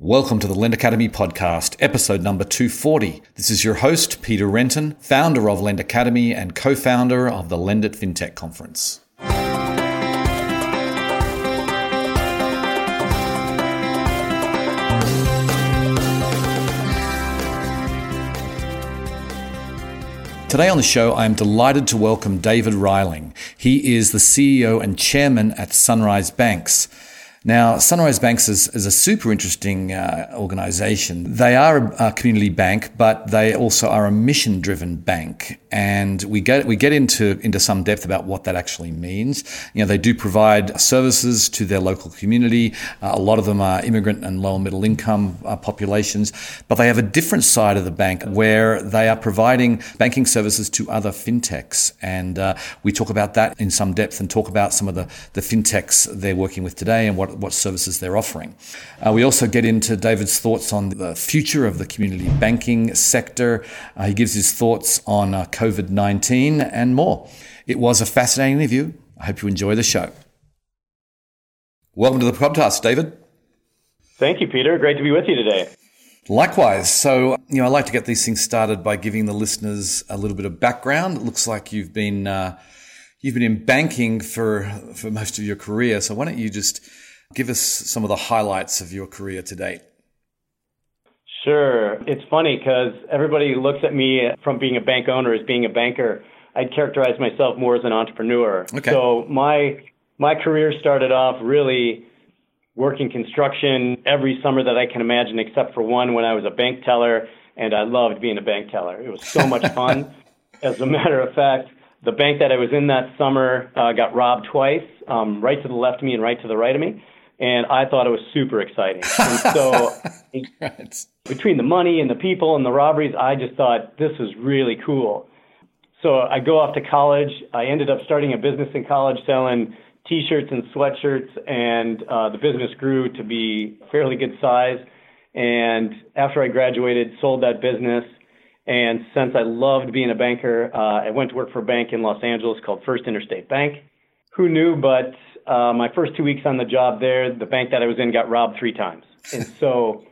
Welcome to the Lend Academy podcast, episode number 240. This is your host, Peter Renton, founder of Lend Academy and co founder of the LendIt FinTech Conference. Today on the show, I am delighted to welcome David Reiling. He is the CEO and chairman at Sunrise Banks. Now, Sunrise Banks is, is a super interesting uh, organization. They are a, a, community bank, but they also are a mission driven bank. And we get, we get into, into some depth about what that actually means. You know, they do provide services to their local community. Uh, a lot of them are immigrant and low and middle income uh, populations, but they have a different side of the bank where they are providing banking services to other fintechs. And uh, we talk about that in some depth and talk about some of the, the fintechs they're working with today and what what, what services they're offering. Uh, we also get into David's thoughts on the future of the community banking sector. Uh, he gives his thoughts on uh, COVID 19 and more. It was a fascinating interview. I hope you enjoy the show. Welcome to the podcast, David. Thank you, Peter. Great to be with you today. Likewise. So, you know, I like to get these things started by giving the listeners a little bit of background. It looks like you've been uh, you've been in banking for for most of your career. So, why don't you just Give us some of the highlights of your career to date. Sure. It's funny because everybody looks at me from being a bank owner as being a banker. I'd characterize myself more as an entrepreneur. Okay. So my my career started off really working construction every summer that I can imagine, except for one when I was a bank teller, and I loved being a bank teller. It was so much fun. As a matter of fact, the bank that I was in that summer uh, got robbed twice, um, right to the left of me and right to the right of me and I thought it was super exciting. And so right. between the money and the people and the robberies, I just thought this was really cool. So I go off to college. I ended up starting a business in college selling T-shirts and sweatshirts, and uh, the business grew to be fairly good size. And after I graduated, sold that business. And since I loved being a banker, uh, I went to work for a bank in Los Angeles called First Interstate Bank. Who knew? But uh, my first two weeks on the job there, the bank that I was in got robbed three times. And so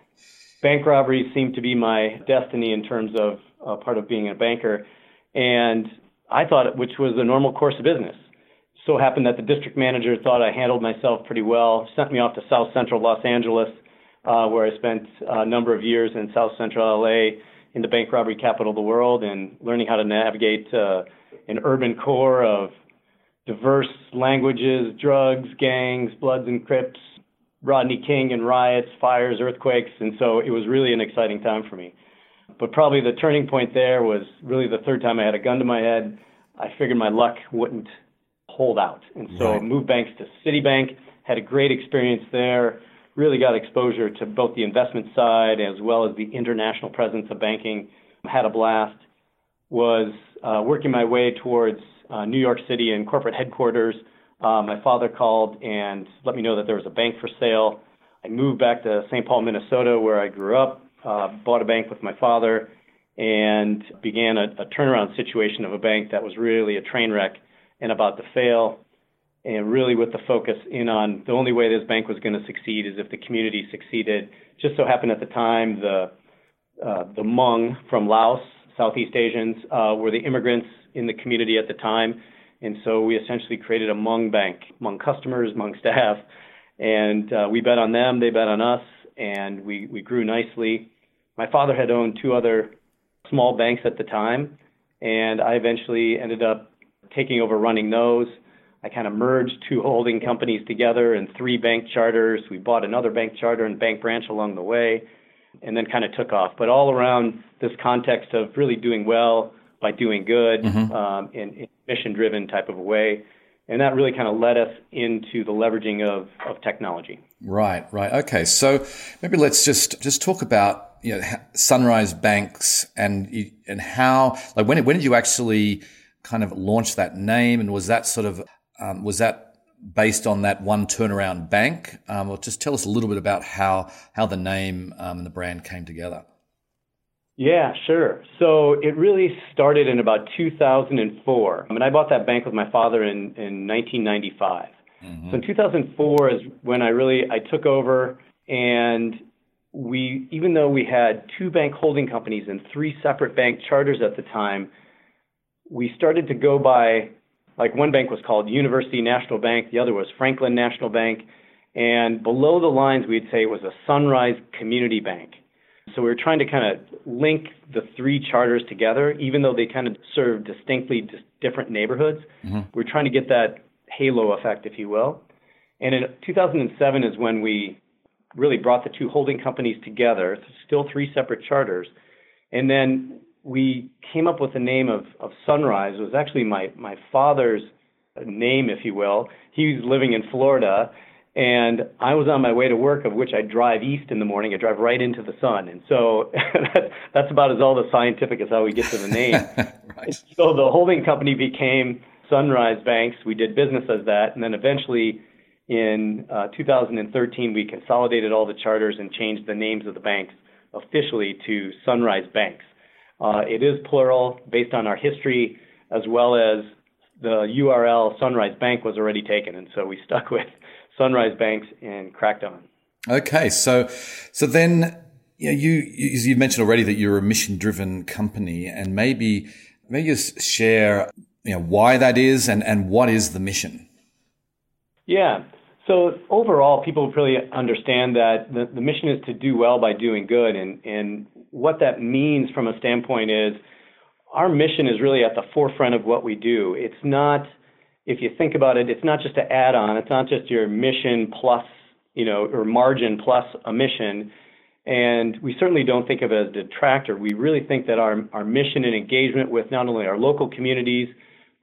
bank robberies seemed to be my destiny in terms of uh, part of being a banker. And I thought, it, which was the normal course of business. So happened that the district manager thought I handled myself pretty well, sent me off to South Central Los Angeles, uh, where I spent a number of years in South Central LA in the bank robbery capital of the world and learning how to navigate uh, an urban core of diverse languages, drugs, gangs, Bloods and Crips, Rodney King and riots, fires, earthquakes, and so it was really an exciting time for me. But probably the turning point there was really the third time I had a gun to my head. I figured my luck wouldn't hold out, and so right. moved banks to Citibank. Had a great experience there. Really got exposure to both the investment side as well as the international presence of banking. Had a blast. Was uh, working my way towards uh, New York City and corporate headquarters. Uh, my father called and let me know that there was a bank for sale. I moved back to St. Paul, Minnesota, where I grew up, uh, bought a bank with my father, and began a, a turnaround situation of a bank that was really a train wreck and about to fail. And really, with the focus in on the only way this bank was going to succeed is if the community succeeded. Just so happened at the time the uh, the Hmong from Laos, Southeast Asians, uh, were the immigrants in the community at the time. And so we essentially created a Hmong bank, Hmong customers, Hmong staff. And uh, we bet on them, they bet on us, and we, we grew nicely. My father had owned two other small banks at the time, and I eventually ended up taking over running those. I kind of merged two holding companies together and three bank charters. We bought another bank charter and bank branch along the way, and then kind of took off. But all around this context of really doing well, by doing good mm-hmm. um, in, in mission driven type of a way. And that really kind of led us into the leveraging of, of technology. Right, right. Okay. So maybe let's just, just talk about, you know, Sunrise Banks and, and how, like when, when did you actually kind of launch that name? And was that sort of, um, was that based on that one turnaround bank? Um, or just tell us a little bit about how, how the name um, and the brand came together. Yeah, sure. So it really started in about 2004. I mean, I bought that bank with my father in, in 1995. Mm-hmm. So in 2004 is when I really I took over, and we, even though we had two bank holding companies and three separate bank charters at the time, we started to go by, like one bank was called University National Bank, the other was Franklin National Bank, and below the lines we'd say it was a Sunrise Community Bank. So we were trying to kind of link the three charters together, even though they kind of serve distinctly different neighborhoods. Mm-hmm. We we're trying to get that halo effect, if you will. And in 2007 is when we really brought the two holding companies together, still three separate charters. And then we came up with the name of, of Sunrise. It was actually my, my father's name, if you will. He was living in Florida, and I was on my way to work, of which I drive east in the morning. I drive right into the sun, and so that's about as all the scientific as how we get to the name. right. So the holding company became Sunrise Banks. We did business as that, and then eventually in uh, 2013 we consolidated all the charters and changed the names of the banks officially to Sunrise Banks. Uh, it is plural based on our history as well as the URL Sunrise Bank was already taken, and so we stuck with Sunrise Banks and cracked on. Okay, so so then you, know, you you mentioned already that you're a mission driven company, and maybe maybe just share you know why that is and and what is the mission. Yeah. So overall, people really understand that the, the mission is to do well by doing good, and and what that means from a standpoint is our mission is really at the forefront of what we do. It's not if you think about it, it's not just an add-on. It's not just your mission plus, you know, or margin plus a mission. And we certainly don't think of it as a detractor. We really think that our, our mission and engagement with not only our local communities,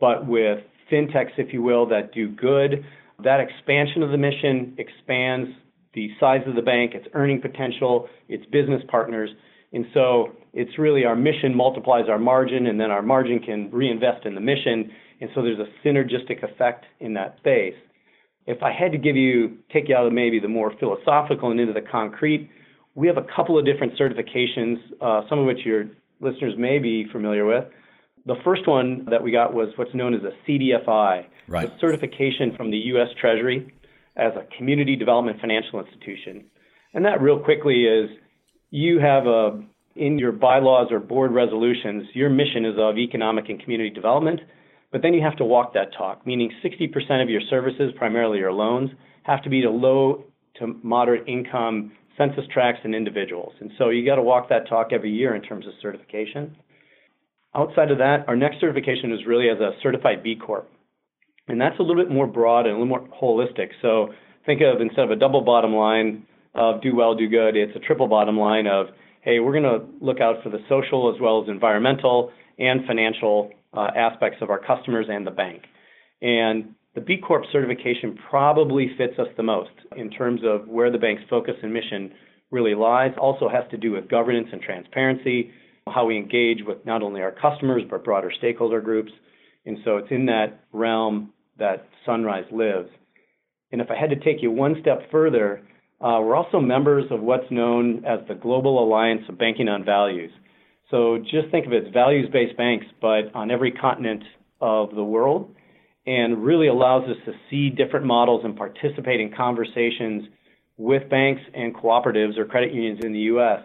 but with fintechs, if you will, that do good, that expansion of the mission expands the size of the bank, its earning potential, its business partners. And so it's really our mission multiplies our margin, and then our margin can reinvest in the mission. And so there's a synergistic effect in that space. If I had to give you, take you out of maybe the more philosophical and into the concrete, we have a couple of different certifications, uh, some of which your listeners may be familiar with. The first one that we got was what's known as a CDFI, right. a certification from the U.S. Treasury as a community development financial institution. And that, real quickly, is you have a in your bylaws or board resolutions, your mission is of economic and community development. But then you have to walk that talk, meaning 60% of your services, primarily your loans, have to be to low to moderate income census tracts and individuals. And so you got to walk that talk every year in terms of certification. Outside of that, our next certification is really as a certified B Corp. And that's a little bit more broad and a little more holistic. So think of instead of a double bottom line of do well, do good, it's a triple bottom line of, hey, we're going to look out for the social as well as environmental and financial uh, aspects of our customers and the bank. And the B Corp certification probably fits us the most in terms of where the bank's focus and mission really lies. Also has to do with governance and transparency, how we engage with not only our customers but broader stakeholder groups. And so it's in that realm that Sunrise lives. And if I had to take you one step further, uh, we're also members of what's known as the Global Alliance of Banking on Values. So just think of it as values-based banks, but on every continent of the world, and really allows us to see different models and participate in conversations with banks and cooperatives or credit unions in the U.S.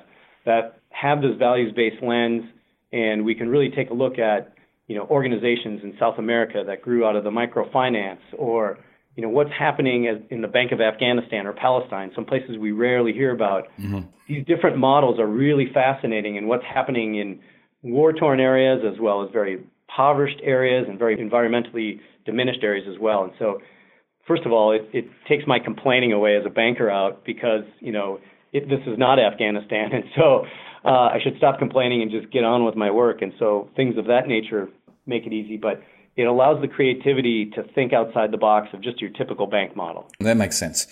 that have this values-based lens, and we can really take a look at you know organizations in South America that grew out of the microfinance or you know what's happening in the Bank of Afghanistan or Palestine, some places we rarely hear about. Mm-hmm. These different models are really fascinating, and what's happening in war-torn areas as well as very impoverished areas and very environmentally diminished areas as well. And so, first of all, it, it takes my complaining away as a banker out because you know it, this is not Afghanistan, and so uh, I should stop complaining and just get on with my work. And so things of that nature make it easy, but it allows the creativity to think outside the box of just your typical bank model. That makes sense.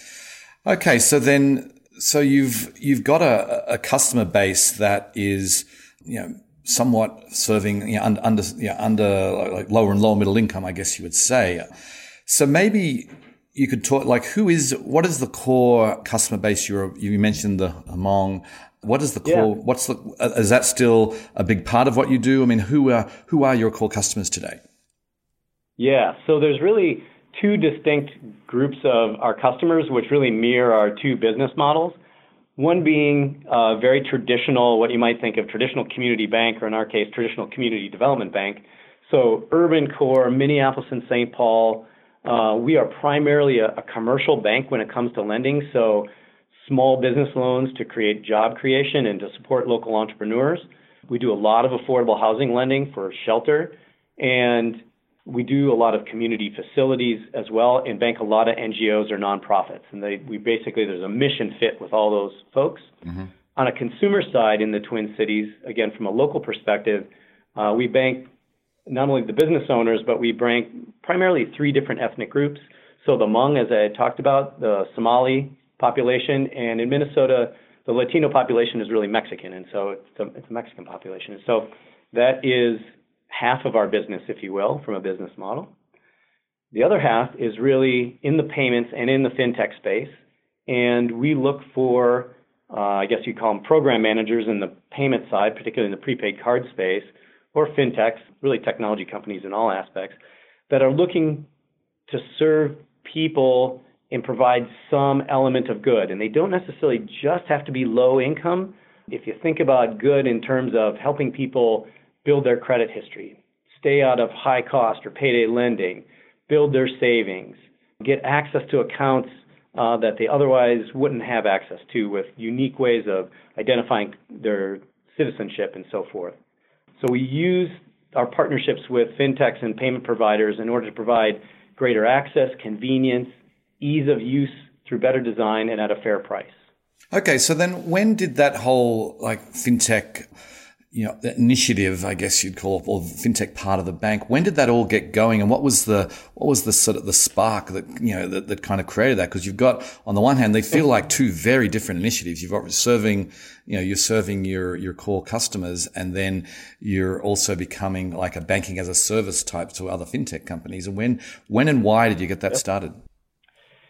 Okay, so then so you've you've got a, a customer base that is you know somewhat serving you know, under under, you know, under like lower and lower middle income, I guess you would say. So maybe you could talk like who is what is the core customer base you're you mentioned the Hmong what is the core yeah. what's the is that still a big part of what you do i mean who are who are your core customers today yeah, so there's really two distinct groups of our customers, which really mirror our two business models. One being a very traditional, what you might think of traditional community bank, or in our case, traditional community development bank. So urban core, Minneapolis and St. Paul. Uh, we are primarily a, a commercial bank when it comes to lending. So small business loans to create job creation and to support local entrepreneurs. We do a lot of affordable housing lending for shelter, and we do a lot of community facilities as well, and bank a lot of NGOs or nonprofits. And they, we basically there's a mission fit with all those folks. Mm-hmm. On a consumer side in the Twin Cities, again from a local perspective, uh, we bank not only the business owners, but we bank primarily three different ethnic groups. So the Hmong, as I talked about, the Somali population, and in Minnesota, the Latino population is really Mexican, and so it's a, it's a Mexican population. And so that is half of our business, if you will, from a business model. The other half is really in the payments and in the fintech space, and we look for, uh, I guess you call them program managers in the payment side, particularly in the prepaid card space, or fintechs, really technology companies in all aspects, that are looking to serve people and provide some element of good. And they don't necessarily just have to be low income. If you think about good in terms of helping people build their credit history, stay out of high cost or payday lending, build their savings, get access to accounts uh, that they otherwise wouldn't have access to with unique ways of identifying their citizenship and so forth. So we use our partnerships with fintechs and payment providers in order to provide greater access, convenience, ease of use through better design and at a fair price. Okay, so then when did that whole like fintech, you know, that initiative, I guess you'd call it, or fintech part of the bank, when did that all get going, and what was the what was the sort of the spark that you know that, that kind of created that? Because you've got on the one hand, they feel like two very different initiatives. You've got serving, you know, you're serving your your core customers, and then you're also becoming like a banking as a service type to other fintech companies. And when when and why did you get that started?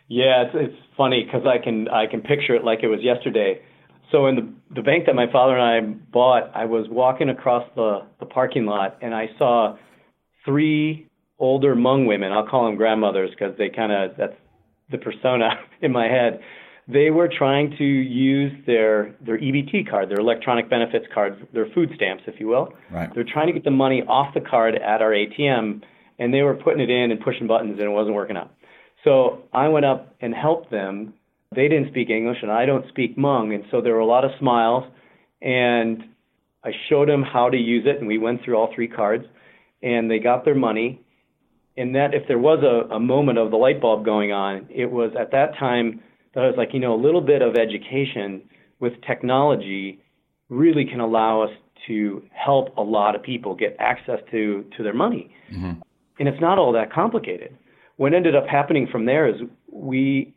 Yeah, it's it's funny because I can I can picture it like it was yesterday. So in the the bank that my father and I bought, I was walking across the the parking lot and I saw three older Hmong women. I'll call them grandmothers because they kind of that's the persona in my head. They were trying to use their their EBT card, their electronic benefits card, their food stamps, if you will. Right. They're trying to get the money off the card at our ATM, and they were putting it in and pushing buttons, and it wasn't working out. So I went up and helped them. They didn't speak English, and I don't speak Hmong, and so there were a lot of smiles. And I showed them how to use it, and we went through all three cards, and they got their money. And that, if there was a, a moment of the light bulb going on, it was at that time that I was like, you know, a little bit of education with technology really can allow us to help a lot of people get access to to their money. Mm-hmm. And it's not all that complicated what ended up happening from there is we,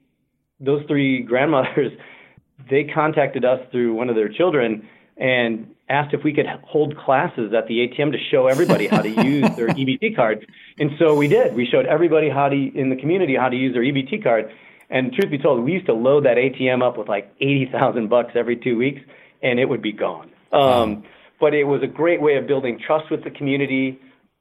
those three grandmothers, they contacted us through one of their children and asked if we could hold classes at the ATM to show everybody how to use their EBT card. And so we did. We showed everybody how to in the community how to use their EBT card. And truth be told, we used to load that ATM up with like eighty thousand bucks every two weeks, and it would be gone. Um, but it was a great way of building trust with the community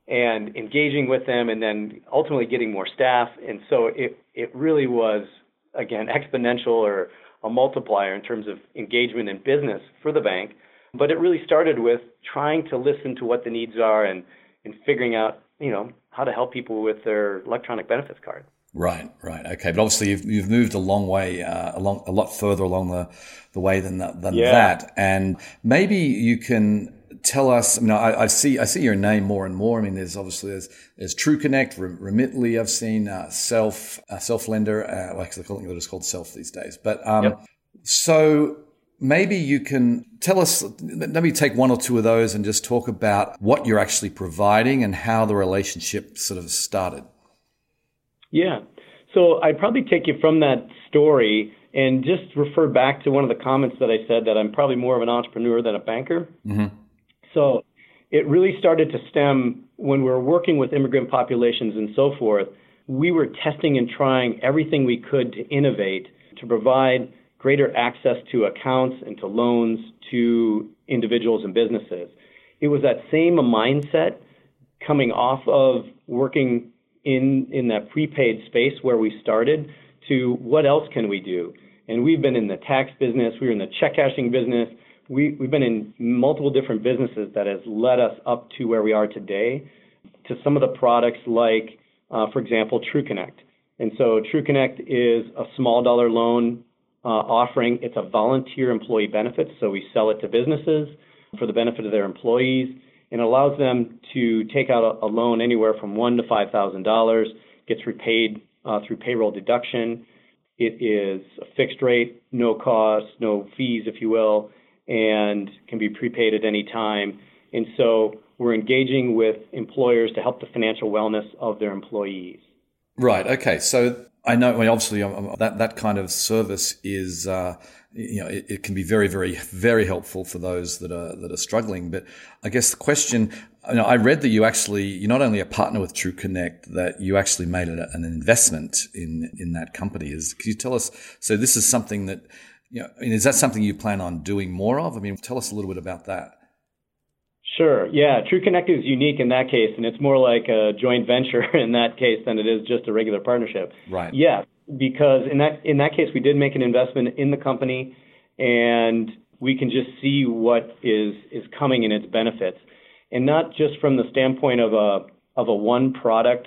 and engaging with them and then ultimately getting more staff. And so it, it really was, again, exponential or a multiplier in terms of engagement and business for the bank. But it really started with trying to listen to what the needs are and, and figuring out, you know, how to help people with their electronic benefits card. Right, right, okay. But obviously, you've, you've moved a long way, uh, along a lot further along the, the way than that, than yeah. that. And maybe you can tell us. I mean, I, I, see I see your name more and more. I mean, there's obviously there's, there's True Connect, Remitly. I've seen uh, Self uh, Self Lender. Uh, like I think it's called Self these days. But um, yep. so maybe you can tell us. Let me take one or two of those and just talk about what you're actually providing and how the relationship sort of started. Yeah. So I'd probably take you from that story and just refer back to one of the comments that I said that I'm probably more of an entrepreneur than a banker. Mm-hmm. So it really started to stem when we were working with immigrant populations and so forth. We were testing and trying everything we could to innovate to provide greater access to accounts and to loans to individuals and businesses. It was that same mindset coming off of working in, in that prepaid space where we started to what else can we do? And we've been in the tax business, we were in the check cashing business. We, we've been in multiple different businesses that has led us up to where we are today to some of the products like, uh, for example, TrueConnect. And so TrueConnect is a small dollar loan uh, offering. It's a volunteer employee benefit, so we sell it to businesses for the benefit of their employees, and allows them to take out a, a loan anywhere from one to five thousand dollars. Gets repaid uh, through payroll deduction. It is a fixed rate, no cost, no fees, if you will, and can be prepaid at any time. And so we're engaging with employers to help the financial wellness of their employees. Right. Okay. So I know. Mean, obviously, um, um, that that kind of service is, uh, you know, it, it, can be very, very, very helpful for those that are that are struggling. But I guess the question, you know, I read that you actually you're not only a partner with TrueConnect, that you actually made an investment in in that company. Is can you tell us? So this is something that, you know, I mean, is that something you plan on doing more of? I mean, tell us a little bit about that. Sure. Yeah. TrueConnect is unique in that case, and it's more like a joint venture in that case than it is just a regular partnership. Right. Yeah, because in that in that case, we did make an investment in the company, and we can just see what is is coming in its benefits, and not just from the standpoint of a of a one product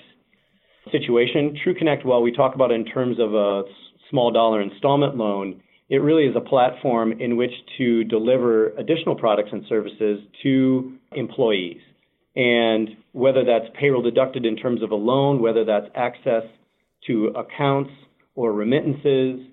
situation. TrueConnect, while we talk about it in terms of a small dollar installment loan, it really is a platform in which to deliver additional products and services to employees. And whether that's payroll deducted in terms of a loan, whether that's access to accounts or remittances,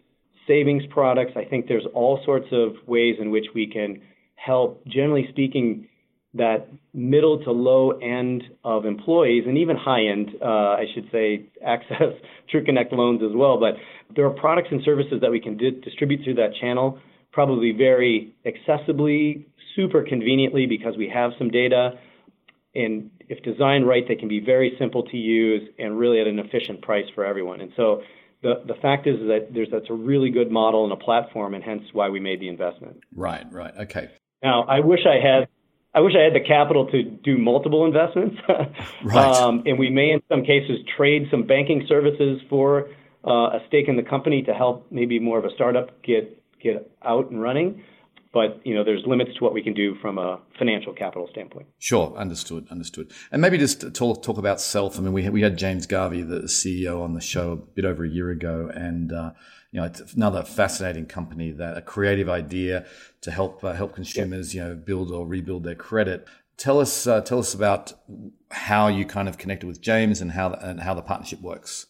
savings products, I think there's all sorts of ways in which we can help, generally speaking, that middle to low end of employees and even high end, uh, I should say, access TrueConnect loans as well. But there are products and services that we can di- distribute through that channel, probably very accessibly, super conveniently because we have some data. And if designed right, they can be very simple to use and really at an efficient price for everyone. And so the, the fact is that there's that's a really good model and a platform, and hence why we made the investment. Right, right, okay. Now, I wish I had I wish I had the capital to do multiple investments. right. Um, and we may, in some cases, trade some banking services for uh, a stake in the company to help maybe more of a startup get get out and running. But you know, there's limits to what we can do from a financial capital standpoint. Sure, understood, understood. And maybe just talk talk about self. I mean, we had, we had James Garvey, the CEO, on the show a bit over a year ago, and uh, you know, it's another fascinating company that a creative idea to help uh, help consumers, you know, build or rebuild their credit. Tell us uh, tell us about how you kind of connected with James and how and how the partnership works.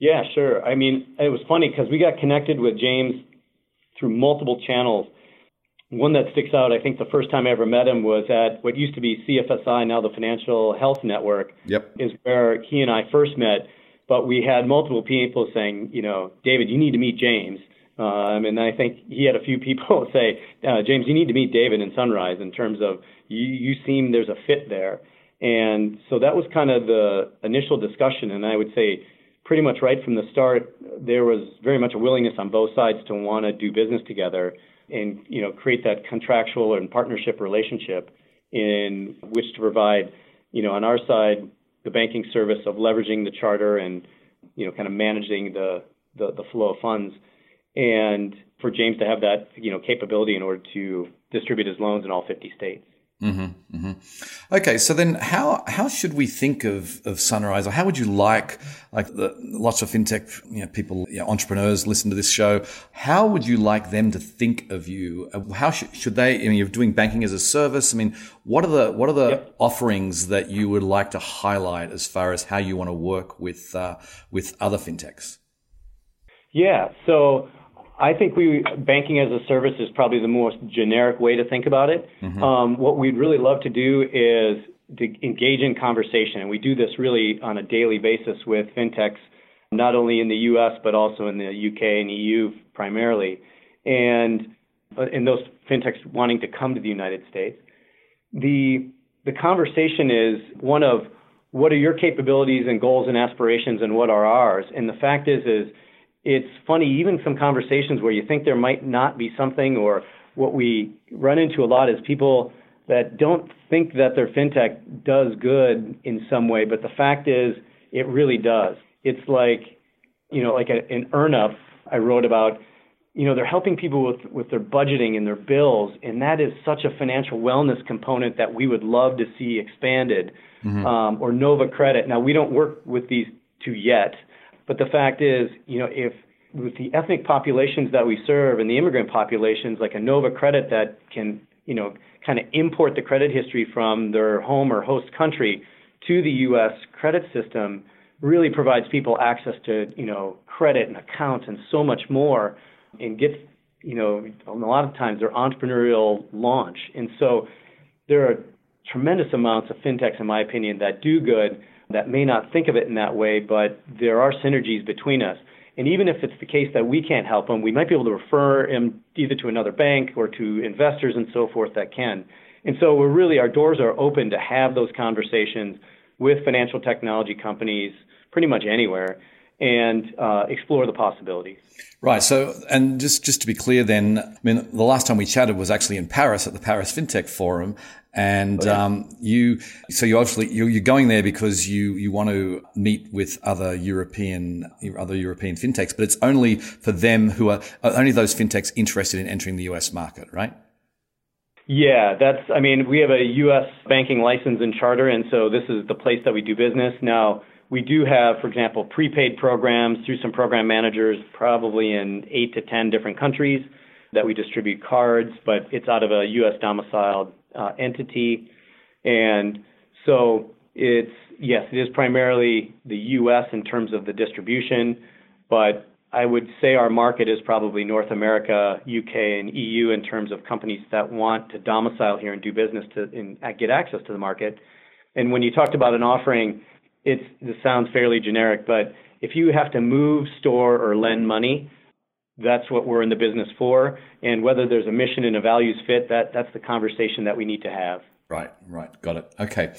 Yeah, sure. I mean, it was funny because we got connected with James through multiple channels. One that sticks out, I think the first time I ever met him was at what used to be CFSI, now the Financial Health Network. Yep. Is where he and I first met. But we had multiple people saying, you know, David, you need to meet James. Um, and I think he had a few people say, uh, James, you need to meet David in Sunrise in terms of you, you seem there's a fit there. And so that was kind of the initial discussion. And I would say pretty much right from the start, there was very much a willingness on both sides to want to do business together and, you know, create that contractual and partnership relationship in which to provide, you know, on our side, the banking service of leveraging the charter and you know kind of managing the, the, the flow of funds, and for James to have that you know capability in order to distribute his loans in all 50 states. Mm-hmm, mm-hmm. Okay, so then how how should we think of of Sunrise, or how would you like like the, lots of fintech you know, people, you know, entrepreneurs listen to this show? How would you like them to think of you? How should, should they? I mean, you're doing banking as a service. I mean, what are the what are the yep. offerings that you would like to highlight as far as how you want to work with uh, with other fintechs? Yeah, so I think we banking as a service is probably the most generic way to think about it. Mm-hmm. Um, what we'd really love to do is to engage in conversation, and we do this really on a daily basis with fintechs, not only in the U.S. but also in the U.K. and EU primarily, and in those fintechs wanting to come to the United States. The the conversation is one of what are your capabilities and goals and aspirations, and what are ours. And the fact is is it's funny, even some conversations where you think there might not be something, or what we run into a lot is people that don't think that their fintech does good in some way, but the fact is it really does. It's like, you know, like a, an EarnUp I wrote about you know, they're helping people with, with their budgeting and their bills, and that is such a financial wellness component that we would love to see expanded. Mm-hmm. Um, or Nova Credit. Now we don't work with these two yet, but the fact is, you know, if with the ethnic populations that we serve and the immigrant populations, like a Nova Credit that can, you know, kind of import the credit history from their home or host country to the U.S. credit system, really provides people access to, you know, credit and accounts and so much more and gets, you know, a lot of times their entrepreneurial launch. And so there are tremendous amounts of fintechs, in my opinion, that do good that may not think of it in that way, but there are synergies between us. And even if it's the case that we can't help them, we might be able to refer him either to another bank or to investors and so forth that can. And so we're really, our doors are open to have those conversations with financial technology companies pretty much anywhere and uh, explore the possibilities. Right. So, and just just to be clear, then, I mean, the last time we chatted was actually in Paris at the Paris FinTech Forum, and oh, um, you. So you obviously you're, you're, going there because you you want to meet with other European other European fintechs, but it's only for them who are only those fintechs interested in entering the U.S. market, right? Yeah, that's. I mean, we have a U.S. banking license and charter, and so this is the place that we do business now we do have, for example, prepaid programs through some program managers, probably in eight to 10 different countries that we distribute cards, but it's out of a U.S. domiciled uh, entity. And so it's, yes, it is primarily the U.S. in terms of the distribution, but I would say our market is probably North America, UK, and EU in terms of companies that want to domicile here and do business to get access to the market. And when you talked about an offering, it's this sounds fairly generic, but if you have to move, store, or lend money, that's what we're in the business for. And whether there's a mission and a values fit, that that's the conversation that we need to have. Right, right, got it. Okay,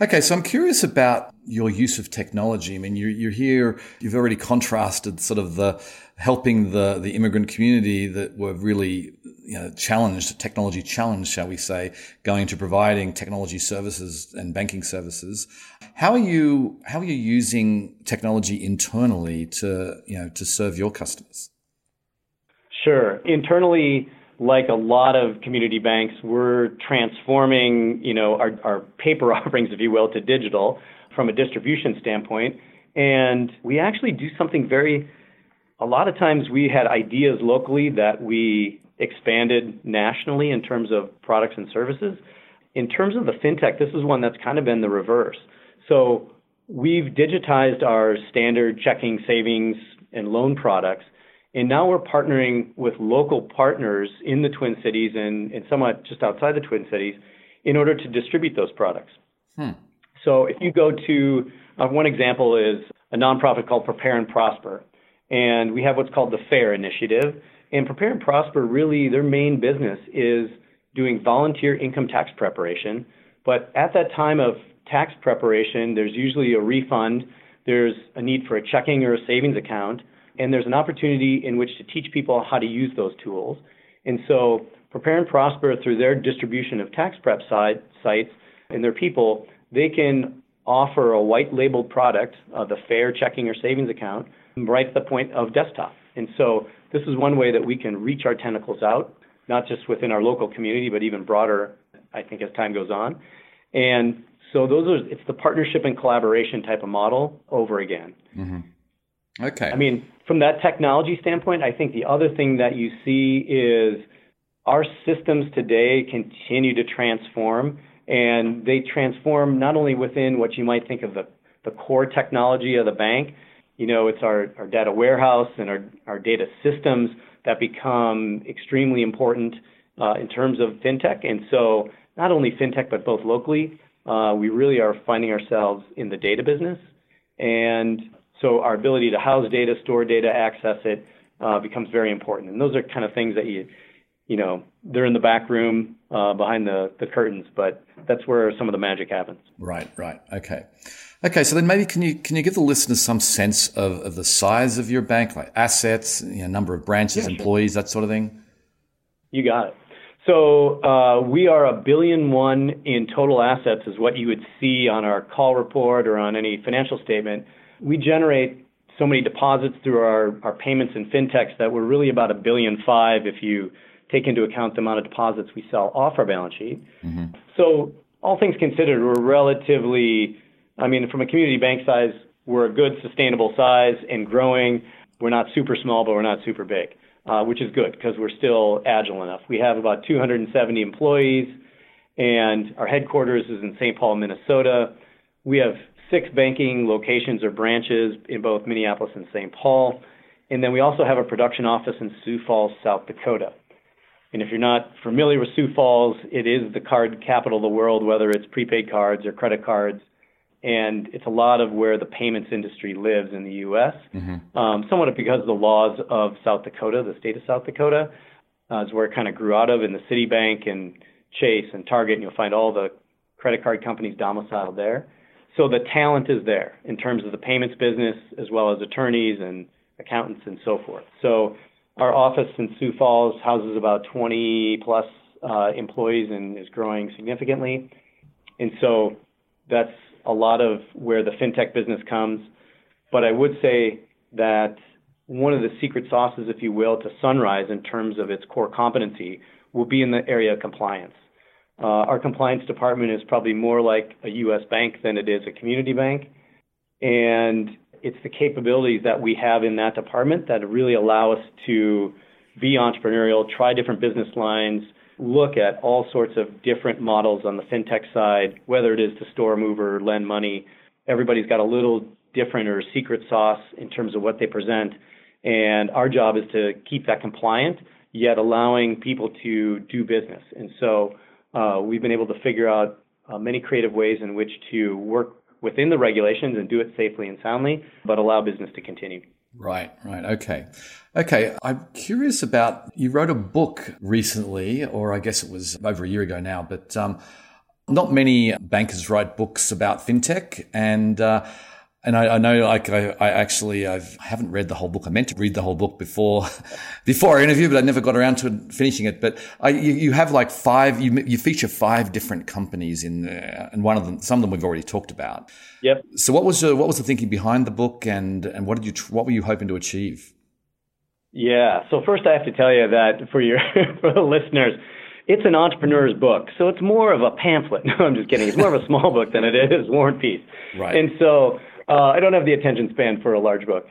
okay. So I'm curious about your use of technology. I mean, you're, you're here. You've already contrasted sort of the helping the the immigrant community that were really you know, challenged, technology challenged, shall we say, going to providing technology services and banking services. How are you, how are you using technology internally to, you know, to serve your customers? Sure. Internally, like a lot of community banks, we're transforming, you know, our, our paper offerings, if you will, to digital from a distribution standpoint. And we actually do something very, a lot of times we had ideas locally that we expanded nationally in terms of products and services. In terms of the fintech, this is one that's kind of been the reverse. So we've digitized our standard checking, savings, and loan products, and now we're partnering with local partners in the Twin Cities and, and somewhat just outside the Twin Cities in order to distribute those products. Hmm. So if you go to uh, one example is a nonprofit called Prepare and Prosper, and we have what's called the FAIR initiative, and Prepare and Prosper, really, their main business is doing volunteer income tax preparation. But at that time of tax preparation, there's usually a refund, there's a need for a checking or a savings account, and there's an opportunity in which to teach people how to use those tools. And so, Prepare and Prosper, through their distribution of tax prep side, sites and their people, they can offer a white labeled product, uh, the FAIR checking or savings account, right at the point of desktop. And so this is one way that we can reach our tentacles out, not just within our local community, but even broader, I think, as time goes on. And so those are it's the partnership and collaboration type of model over again. Mm-hmm. Okay. I mean, from that technology standpoint, I think the other thing that you see is our systems today continue to transform, and they transform not only within what you might think of the, the core technology of the bank, you know, it's our, our data warehouse and our, our data systems that become extremely important uh, in terms of fintech. And so, not only fintech, but both locally, uh, we really are finding ourselves in the data business. And so, our ability to house data, store data, access it uh, becomes very important. And those are kind of things that you, you know, they're in the back room uh, behind the, the curtains, but that's where some of the magic happens. Right, right. Okay. Okay, so then maybe can you can you give the listeners some sense of, of the size of your bank, like assets, you know, number of branches, yeah, employees, sure. that sort of thing? You got it. So uh, we are a billion one in total assets, is what you would see on our call report or on any financial statement. We generate so many deposits through our, our payments and fintechs that we're really about a billion five if you take into account the amount of deposits we sell off our balance sheet. Mm-hmm. So all things considered, we're relatively, I mean, from a community bank size, we're a good sustainable size and growing. We're not super small, but we're not super big, uh, which is good because we're still agile enough. We have about 270 employees, and our headquarters is in St. Paul, Minnesota. We have six banking locations or branches in both Minneapolis and St. Paul. And then we also have a production office in Sioux Falls, South Dakota. And if you're not familiar with Sioux Falls, it is the card capital of the world, whether it's prepaid cards or credit cards. And it's a lot of where the payments industry lives in the U.S. Mm-hmm. Um, somewhat because of the laws of South Dakota, the state of South Dakota, uh, is where it kind of grew out of in the Citibank and Chase and Target, and you'll find all the credit card companies domiciled there. So the talent is there in terms of the payments business as well as attorneys and accountants and so forth. So our office in Sioux Falls houses about 20 plus uh, employees and is growing significantly. And so that's a lot of where the fintech business comes. But I would say that one of the secret sauces, if you will, to Sunrise in terms of its core competency will be in the area of compliance. Uh, our compliance department is probably more like a U.S. bank than it is a community bank. And it's the capabilities that we have in that department that really allow us to be entrepreneurial, try different business lines, look at all sorts of different models on the fintech side, whether it is to store, move, or lend money. Everybody's got a little different or secret sauce in terms of what they present. And our job is to keep that compliant, yet allowing people to do business. And so uh, we've been able to figure out uh, many creative ways in which to work within the regulations and do it safely and soundly, but allow business to continue. Right, right. Okay. Okay. I'm curious about you wrote a book recently, or I guess it was over a year ago now, but um, not many bankers write books about fintech. And uh, and I, I know, like, I, I actually I've, I haven't read the whole book. I meant to read the whole book before before our interview, but I never got around to finishing it. But I, you, you, have like five. You, you feature five different companies in there, and one of them, some of them we've already talked about. Yep. So what was what was the thinking behind the book, and and what did you what were you hoping to achieve? Yeah. So first, I have to tell you that for your for the listeners, it's an entrepreneur's book, so it's more of a pamphlet. No, I'm just kidding. It's more of a small book than it is War and Peace. Right. And so uh, I don't have the attention span for a large book.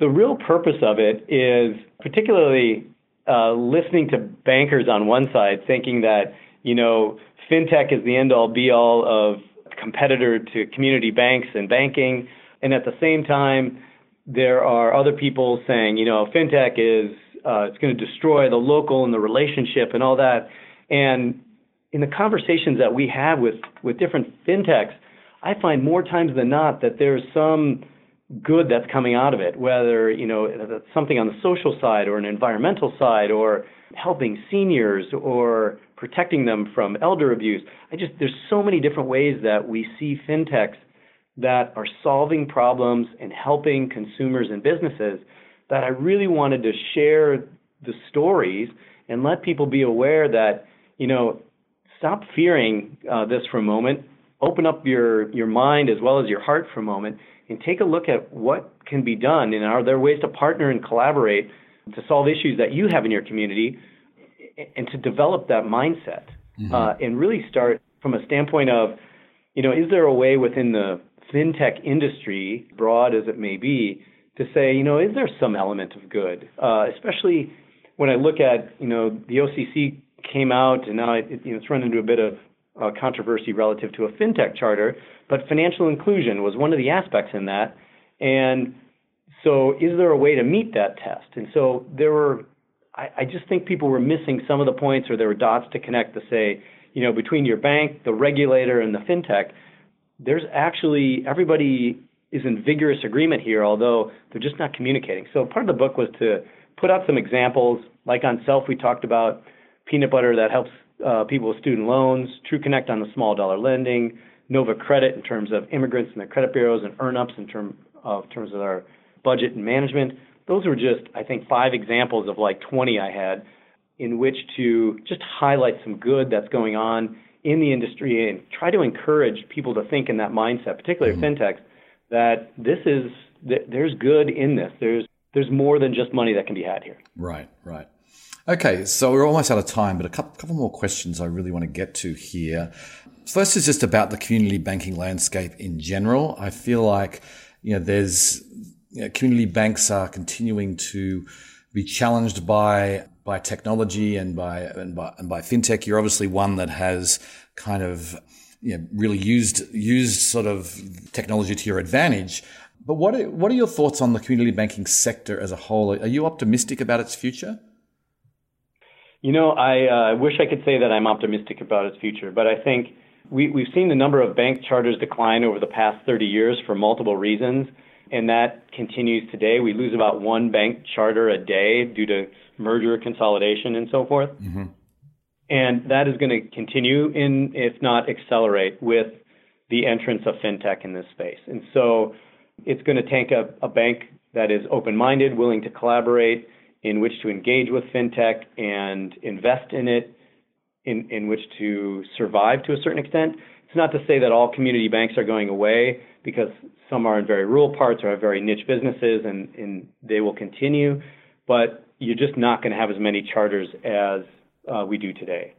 The real purpose of it is particularly uh, listening to bankers on one side thinking that, you know, fintech is the end all be all of competitor to community banks and banking. And at the same time, there are other people saying, you know, fintech is uh, it's going to destroy the local and the relationship and all that. And in the conversations that we have with with different fintechs, I find more times than not that there's some good that's coming out of it, whether you know something on the social side or an environmental side or helping seniors or protecting them from elder abuse. I just there's so many different ways that we see fintechs that are solving problems and helping consumers and businesses that I really wanted to share the stories and let people be aware that you know stop fearing uh, this for a moment open up your, your mind as well as your heart for a moment and take a look at what can be done and are there ways to partner and collaborate to solve issues that you have in your community and to develop that mindset mm-hmm. uh, and really start from a standpoint of, you know, is there a way within the fintech industry, broad as it may be, to say, you know, is there some element of good, uh, especially when I look at, you know, the OCC came out and now it, you know, it's run into a bit of uh, controversy relative to a fintech charter, but financial inclusion was one of the aspects in that. And so, is there a way to meet that test? And so, there were, I, I just think people were missing some of the points, or there were dots to connect to say, you know, between your bank, the regulator, and the fintech, there's actually everybody is in vigorous agreement here, although they're just not communicating. So, part of the book was to put out some examples, like on Self, we talked about peanut butter that helps uh, people with student loans, True Connect on the small dollar lending, Nova Credit in terms of immigrants and their credit bureaus, and EarnUps in term of terms of our budget and management. Those were just, I think, five examples of like 20 I had in which to just highlight some good that's going on in the industry and try to encourage people to think in that mindset, particularly mm-hmm. fintechs, that this is that there's good in this. There's there's more than just money that can be had here. Right, right. Okay, so we're almost out of time, but a couple, couple more questions I really want to get to here. First is just about the community banking landscape in general. I feel like you know there's you know, community banks are continuing to be challenged by by technology and by and by and by fintech. You're obviously one that has kind of you know, really used used sort of technology to your advantage. But what are, what are your thoughts on the community banking sector as a whole? Are you optimistic about its future? You know, I uh, wish I could say that I'm optimistic about its future, but I think we, we've seen the number of bank charters decline over the past 30 years for multiple reasons, and that continues today. We lose about one bank charter a day due to merger consolidation and so forth. Mm-hmm. And that is going to continue in, if not accelerate, with the entrance of fintech in this space. And so it's going to take a, a bank that is open minded, willing to collaborate, in which to engage with fintech and invest in it, in, in which to survive to a certain extent. It's not to say that all community banks are going away because some are in very rural parts or have very niche businesses and, and they will continue, but you're just not going to have as many charters as uh, we do today.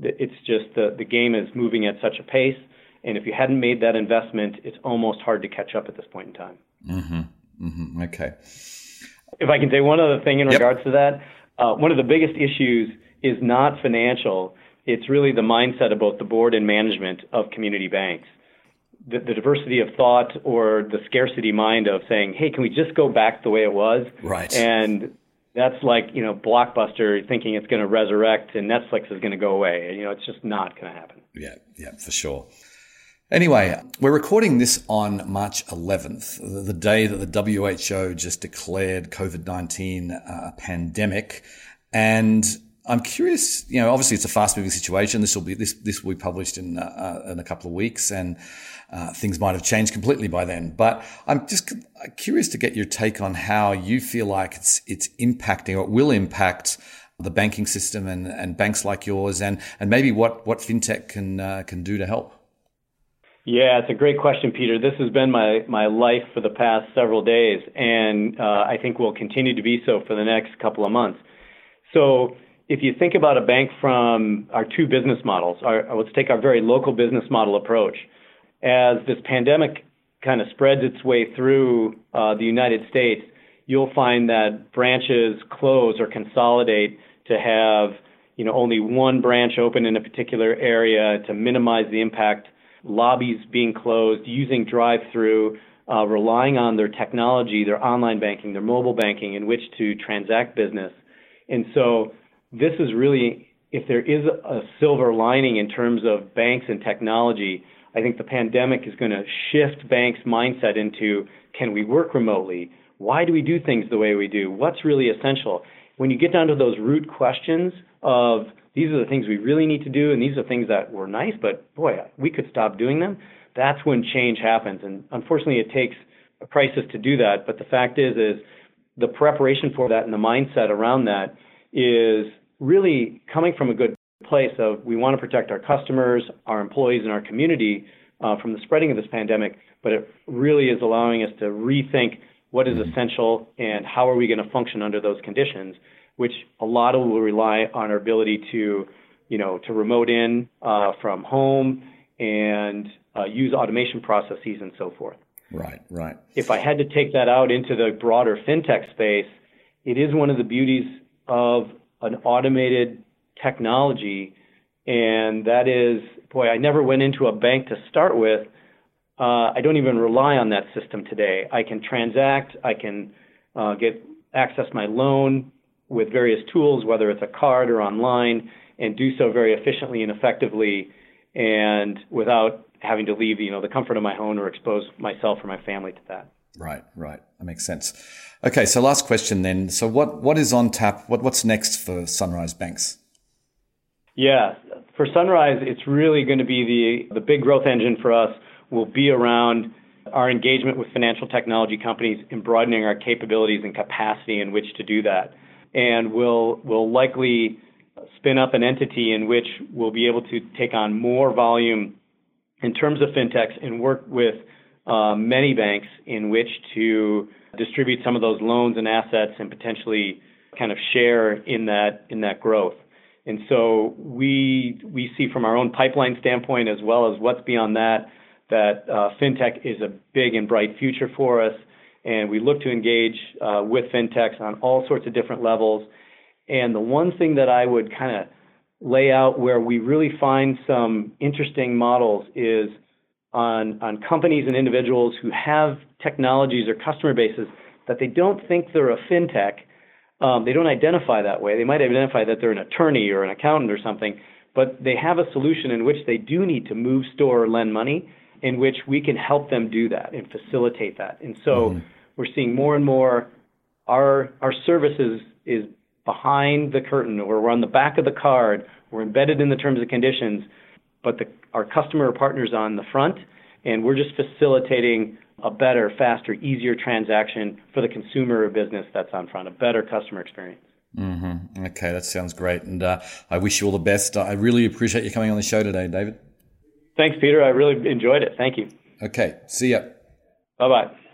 It's just the, the game is moving at such a pace, and if you hadn't made that investment, it's almost hard to catch up at this point in time. Mm-hmm. Mm-hmm. Okay. If I can say one other thing in yep. regards to that, uh, one of the biggest issues is not financial. It's really the mindset of both the board and management of community banks. The, the, diversity of thought or the scarcity mind of saying, "Hey, can we just go back the way it was?" Right. And that's like you know Blockbuster thinking it's going to resurrect and Netflix is going to go away. You know, it's just not going to happen. Yeah, yeah, for sure. Anyway, we're recording this on March 11th, the day that the WHO just declared COVID 19 a pandemic. And I'm curious, you know, obviously it's a fast moving situation. This will be, this, this will be published in, uh, in a couple of weeks and uh, things might have changed completely by then. But I'm just curious to get your take on how you feel like it's, it's impacting or it will impact the banking system and, and banks like yours and, and maybe what, what fintech can, uh, can do to help. Yeah, it's a great question, Peter. This has been my, my life for the past several days, and uh, I think will continue to be so for the next couple of months. So, if you think about a bank from our two business models, our, let's take our very local business model approach. As this pandemic kind of spreads its way through uh, the United States, you'll find that branches close or consolidate to have you know only one branch open in a particular area to minimize the impact lobbies being closed, using drive-through, uh, relying on their technology, their online banking, their mobile banking, in which to transact business. And so this is really, if there is a silver lining in terms of banks and technology, I think the pandemic is going to shift banks' mindset into can we work remotely? Why do we do things the way we do? What's really essential? When you get down to those root questions of these are the things we really need to do, and these are things that were nice, but boy, we could stop doing them. That's when change happens, and unfortunately, it takes a crisis to do that. But the fact is, is the preparation for that and the mindset around that is really coming from a good place of we want to protect our customers, our employees, and our community uh, from the spreading of this pandemic. But it really is allowing us to rethink what is mm-hmm. essential and how are we going to function under those conditions which a lot of will rely on our ability to, you know, to remote in uh, from home and uh, use automation processes and so forth. Right, right. If I had to take that out into the broader fintech space, it is one of the beauties of an automated technology, and that is, boy, I never went into a bank to start with. Uh, I don't even rely on that system today. I can transact, I can uh, get access my loan with various tools, whether it's a card or online, and do so very efficiently and effectively, and without having to leave, you know, the comfort of my home or expose myself or my family to that. Right, right. That makes sense. Okay, so last question then. So what what is on tap? What what's next for Sunrise Banks? Yeah, for Sunrise, it's really going to be the the big growth engine for us will be around our engagement with financial technology companies and broadening our capabilities and capacity in which to do that and will will likely spin up an entity in which we'll be able to take on more volume in terms of fintechs and work with uh, many banks in which to distribute some of those loans and assets and potentially kind of share in that in that growth. And so we we see from our own pipeline standpoint as well as what's beyond that that uh, fintech is a big and bright future for us, and we look to engage uh, with fintechs on all sorts of different levels. And the one thing that I would kind of lay out where we really find some interesting models is on on companies and individuals who have technologies or customer bases that they don't think they're a fintech. Um, they don't identify that way. They might identify that they're an attorney or an accountant or something, but they have a solution in which they do need to move, store, or lend money, in which we can help them do that and facilitate that. And so mm-hmm. We're seeing more and more our our services is behind the curtain or we're on the back of the card, we're embedded in the terms and conditions, but the, our customer or partners on the front, and we're just facilitating a better, faster, easier transaction for the consumer or business that's on front, a better customer experience. Mm-hmm. Okay, that sounds great. And uh, I wish you all the best. I really appreciate you coming on the show today, David. Thanks, Peter. I really enjoyed it. Thank you. Okay, see ya. Bye bye.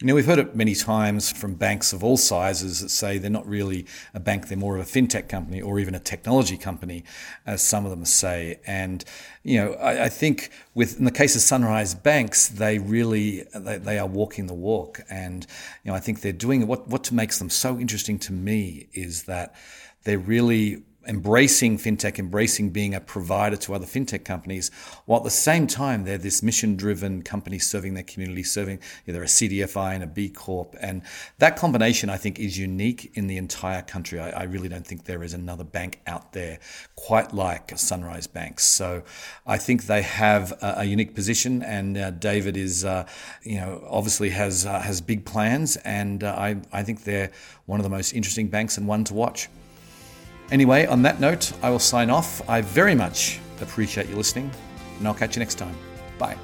Now, we've heard it many times from banks of all sizes that say they're not really a bank, they're more of a fintech company or even a technology company, as some of them say. And, you know, I, I think with, in the case of Sunrise Banks, they really, they, they, are walking the walk. And, you know, I think they're doing what, what makes them so interesting to me is that they're really embracing fintech, embracing being a provider to other fintech companies, while at the same time they're this mission-driven company serving their community, serving either a CDFI and a B Corp, and that combination I think is unique in the entire country. I, I really don't think there is another bank out there quite like Sunrise Banks. So I think they have a, a unique position, and uh, David is, uh, you know, obviously has uh, has big plans, and uh, I I think they're one of the most interesting banks and one to watch. Anyway, on that note, I will sign off. I very much appreciate you listening, and I'll catch you next time. Bye.